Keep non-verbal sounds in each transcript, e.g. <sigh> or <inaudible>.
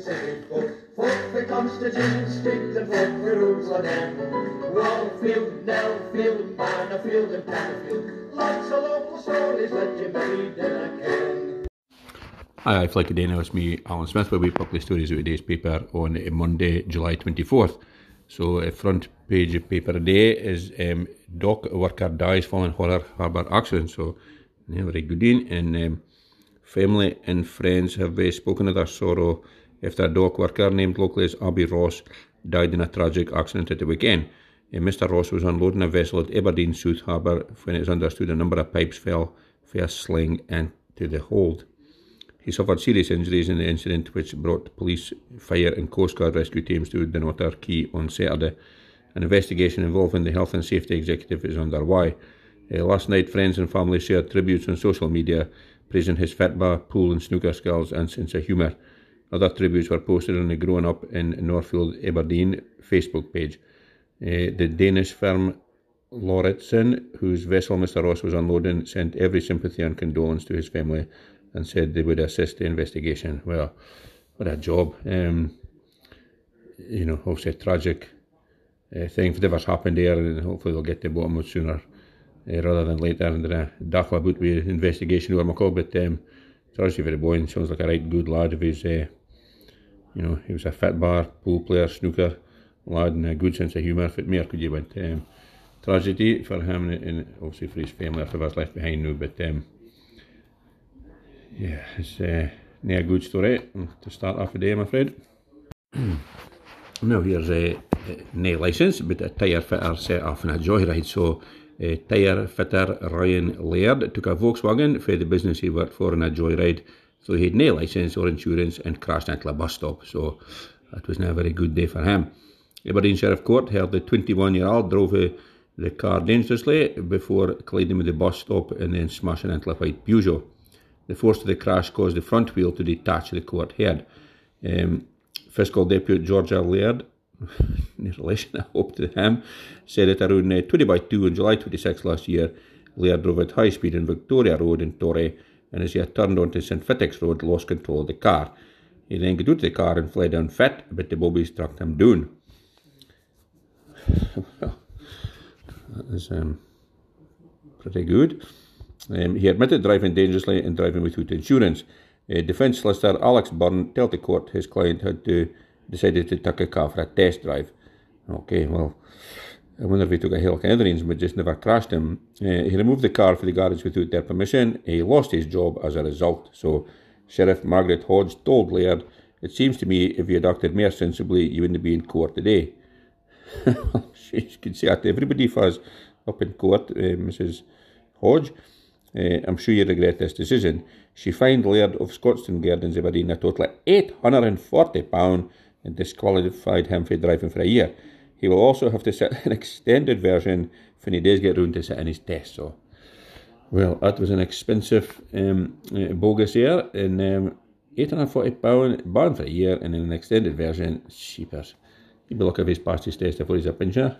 city folk. Folk for Constitution Street and folk for Lane. Wallfield, Nellfield, and. Lots of local stories that. Hi, now. It's me, Alan Smith, where we publish stories of today's paper on Monday, July 24th. So, a front page of paper today is um, dock worker dies following horror harbour accident. So, yeah, very good in. And um, family and friends have uh, spoken of their sorrow after a dock worker named locally as Abby Ross died in a tragic accident at the weekend. Uh, Mr. Ross was unloading a vessel at Aberdeen South Harbour when it was understood a number of pipes fell via sling into the hold. He suffered serious injuries in the incident, which brought police, fire, and Coast Guard rescue teams to Dunnottar Quay on Saturday. An investigation involving the Health and Safety Executive is underway. Uh, last night, friends and family shared tributes on social media, praising his fitba, pool, and snooker skills and sense of humour. Other tributes were posted on the Growing Up in Northfield, Aberdeen Facebook page. Uh, the Danish firm Lauritzen, whose vessel Mr. Ross was unloading, sent every sympathy and condolence to his family and said they would assist the investigation. Well, what a job. Um, you know, obviously a tragic uh, thing. If whatever's happened there, and hopefully they'll get to the bottom of it sooner uh, rather than later. And then a daft about the investigation over McCall, but um, it's obviously very boy and sounds like a right good lad if he's, uh, you know, he was a fit bar, pool player, snooker lad, and a good sense of humour. If mere could you went. Um, tragedy for him and, and obviously for his family if was left behind now, but um, yeah, it's uh, not a good story to start off the day, I'm afraid. <clears throat> now, here's a, a no licence, but a tyre fitter set off in a joyride. So, uh, tyre fitter Ryan Laird took a Volkswagen for the business he worked for in a joyride. So, he had no licence or insurance and crashed into a bus stop. So, that was not a very good day for him. Aberdeen Sheriff Court held the 21 year old drove the car dangerously before colliding with the bus stop and then smashing into a white Peugeot. The force of the crash caused the front wheel to detach the court head. Um, Fiscal Deputy Georgia Laird, <laughs> in relation, I hope, to him, said that around uh, 20 by 2 on July 26 last year, Laird drove at high speed on Victoria Road in Torry, and as he had turned onto St. Fittick's Road, lost control of the car. He then got out of the car and fled down Fit, but the bobby struck him down. <laughs> that is um, pretty good. Um, he admitted driving dangerously and driving without insurance. Uh, defence solicitor Alex Byrne told the court his client had to, decided to take a car for a test drive. Okay, well, Wonder if he took a Hell Kennedys but just never crashed him. Uh, he removed the car for the garage without their permission. He lost his job as a result. So, Sheriff Margaret Hodge told Laird, It seems to me if you had acted more sensibly, you wouldn't be in court today. <laughs> she could say that to everybody was up in court, uh, Mrs. Hodge. Uh, I'm sure you regret this decision. She fined Laird of Scotstoun Gardens Aberdeen a total of £840 and disqualified him for driving for a year. He will also have to sit <laughs> an extended version when he does get round to sit in his test. So, well, that was an expensive um, uh, bogus year, and um, £840 banned for a year, and in an extended version, cheapers. He'd be lucky if he's passed his test before he's a.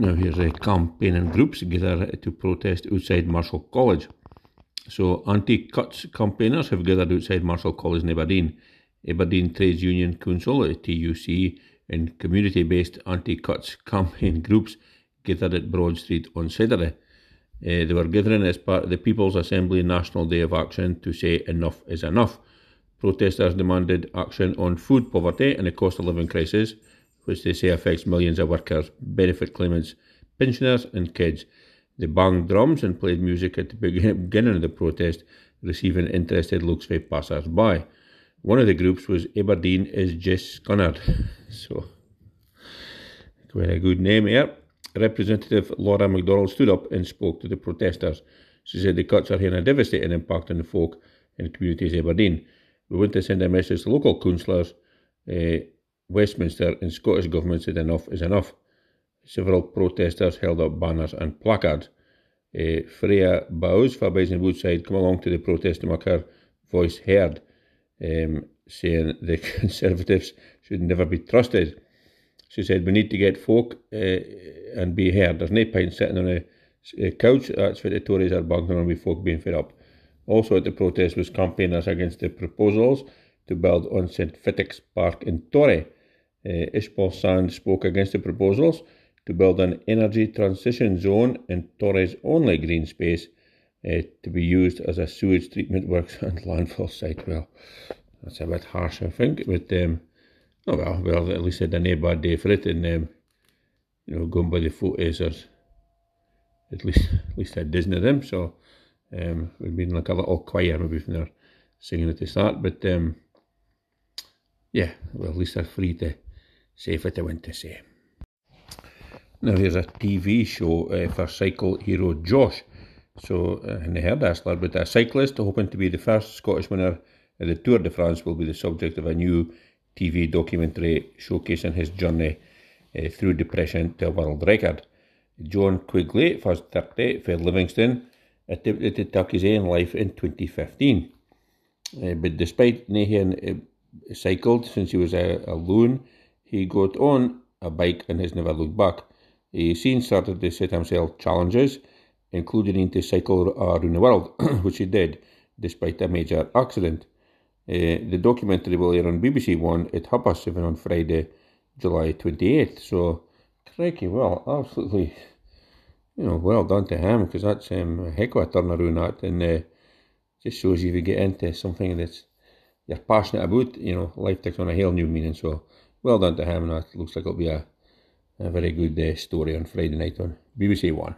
Now here's a campaigning groups gathered to protest outside Marischal College. So anti-cuts campaigners have gathered outside Marischal College in Aberdeen. Aberdeen Trades Union Council, TUC, and community-based anti-cuts campaign <laughs> groups gathered at Broad Street on Saturday. Uh, they were gathering as part of the People's Assembly National Day of Action to say enough is enough. Protesters demanded action on food poverty and the cost of living crisis, which they say affects millions of workers, benefit claimants, pensioners, and kids. They banged drums and played music at the beginning of the protest, receiving interested looks from passers by. One of the groups was Aberdeen is Jess Scunnard. so, quite a good name here. Representative Laura McDonald stood up and spoke to the protesters. She said the cuts are having a devastating impact on the folk and communities of Aberdeen. We want to send a message to local councillors, uh, Westminster and Scottish Government said enough is enough. Several protesters held up banners and placards. Uh, Freya Bowes Bison Woodside come along to the protest to make her voice heard, um, saying the <laughs> Conservatives should never be trusted. She said, We need to get folk uh, and be heard. There's no point sitting on a, a couch. That's what the Tories are banking on with folk being fed up. Also at the protest was campaigners against the proposals to build on St. Fittick's Park in Torry. Uh, Ishbal Sand spoke against the proposals to build an energy transition zone in Torry's only green space uh, to be used as a sewage treatment works <laughs> and landfill site. Well, that's a bit harsh, I think, but um, oh well, well, at least I have a bad day for it, and um, you know, going by the photos, there's at least <laughs> at least a dozen of them, so um, we've been like a little choir maybe from there singing at the start, but um, yeah, well, at least they're free to say what they want to say. Now, here's a TV show uh, for cycle hero Josh. So, uh, in the hairdresser, but a cyclist hoping to be the first Scottish winner at the Tour de France will be the subject of a new TV documentary showcasing his journey uh, through depression to a world record. Josh Quigley, first 30, for Livingston, attempted to take his own life in 2015. Uh, but despite Nahan uh, cycled since he was uh, alone, he got on a bike and has never looked back. He soon started to set himself challenges, including to cycle around the world, <clears throat> which he did despite a major accident. Uh, the documentary will air on BBC One at half past seven on Friday, July 28th. So, crikey, well, absolutely, you know, well done to him because that's um, a heck of a turnaround that and uh, just shows you if you get into something that's you're passionate about, you know, life takes on a whole new meaning. So, well done to him, and that looks like it'll be a a very good uh, story on Friday night on BBC One.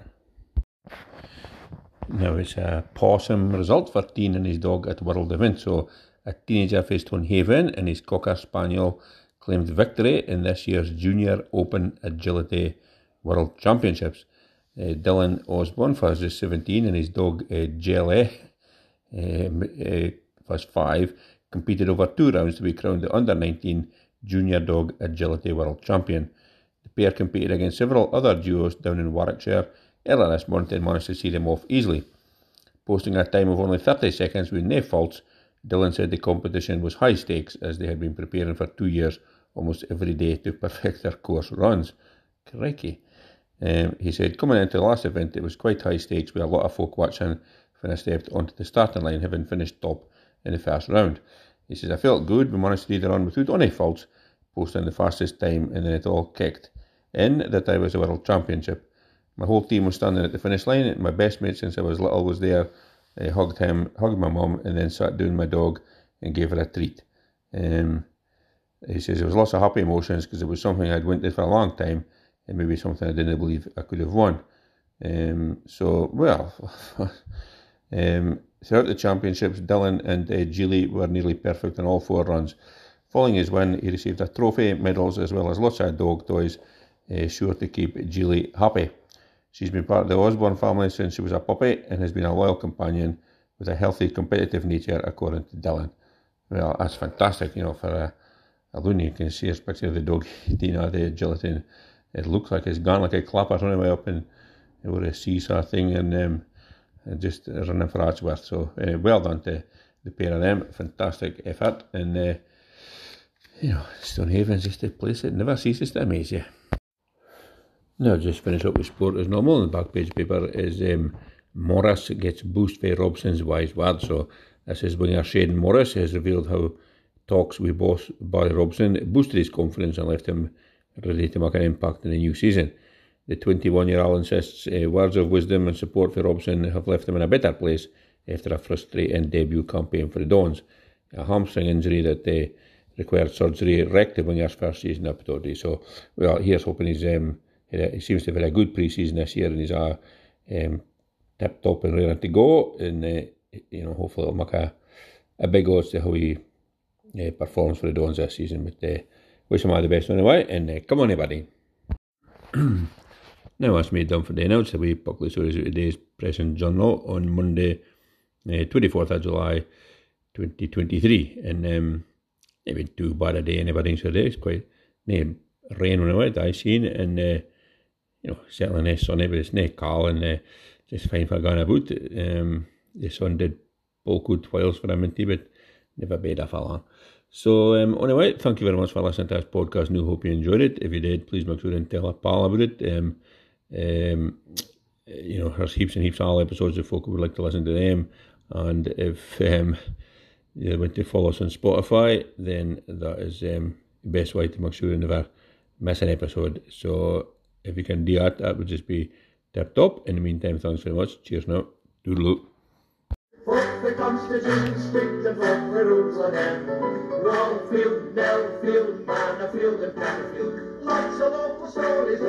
Now it's a possum result for Dean and his dog at World Event. So a teenager faced Haven and his Cocker Spaniel claimed victory in this year's Junior Open Agility World Championships. Uh, Dylan Osborne was just 17 and his dog uh, Jelly was 5 competed over two rounds to be crowned the under 19 Junior Dog Agility World Champion. The pair competed against several other duos down in Warwickshire earlier this month and managed to see them off easily. Posting a time of only 30 seconds with no faults, Dylan said the competition was high stakes as they had been preparing for two years almost every day to perfect their course runs. Crikey. Um, he said, coming into the last event, it was quite high stakes with a lot of folk watching when I stepped onto the starting line, having finished top in the first round. He says, I felt good, we managed to do the run without any faults, posting the fastest time, and then it all kicked in that I was a world championship. My whole team was standing at the finish line, my best mate since I was little was there. I hugged him, hugged my mum, and then sat down my dog and gave her a treat. Um, he says there was lots of happy emotions because it was something I'd wanted for a long time, and maybe something I didn't believe I could have won. Um, so, well, <laughs> um, throughout the championships, Dylan and uh, Julie were nearly perfect in all four runs. Following his win, he received a trophy, medals, as well as lots of dog toys, uh, sure to keep Julie happy. She's been part of the Osborne family since she was a puppy and has been a loyal companion with a healthy, competitive nature, according to Dylan. Well, that's fantastic, you know, for a, a loon. You can see a picture of the dog <laughs> out the gelatin. It looks like it's gone like a clapper running way up and over a seesaw thing and um, just running for Archworth. So, uh, well done to the pair of them. Fantastic effort. And uh, you know, Stonehaven's just a place that never ceases to amaze you. Now, just finish up with sport as normal. The back page paper is um, Morris gets boost by Robson's wise word. So, this is winger Shayden Morris has revealed how talks with boss Barry Robson boosted his confidence and left him ready to make an impact in the new season. The 21 year old insists uh, words of wisdom and support for Robson have left him in a better place after a frustrating debut campaign for the Dons. A hamstring injury that uh, required surgery wrecked the winger's first season up to So, well, here's hoping he's um, he seems to have had a good pre-season this year, and he's a um, tip top and ready to go. And uh, you know, hopefully, it'll make a, a big odds to how he uh, performs for the Dons this season. But uh, wish him all the best anyway, and uh, come on, everybody. <clears throat> now, that's me done for the announcement. We publish stories of today's Press Journal on Monday, uh, 24th of July, 2023. And um, it been too bad a day and everything today. It's quite rain on it I seen and uh, you know certainly no sunny but it's no cold and uh, just fine for going about. Um, the sun did both good whiles for him and but never bad for long. So um, anyway, thank you very much for listening to this podcast. New hope you enjoyed it. If you did, please make sure and tell a pal about it. Um, um, you know, there's heaps and heaps of all episodes if folk would like to listen to them. And if um, you want to follow us on Spotify, then that is um, the best way to make sure you never miss an episode. So if you can do that, that would just be tip top. In the meantime, thanks very much. Cheers now. Fuck the Constitution, the rules Nellfield, Manorfield and. Lots of stories.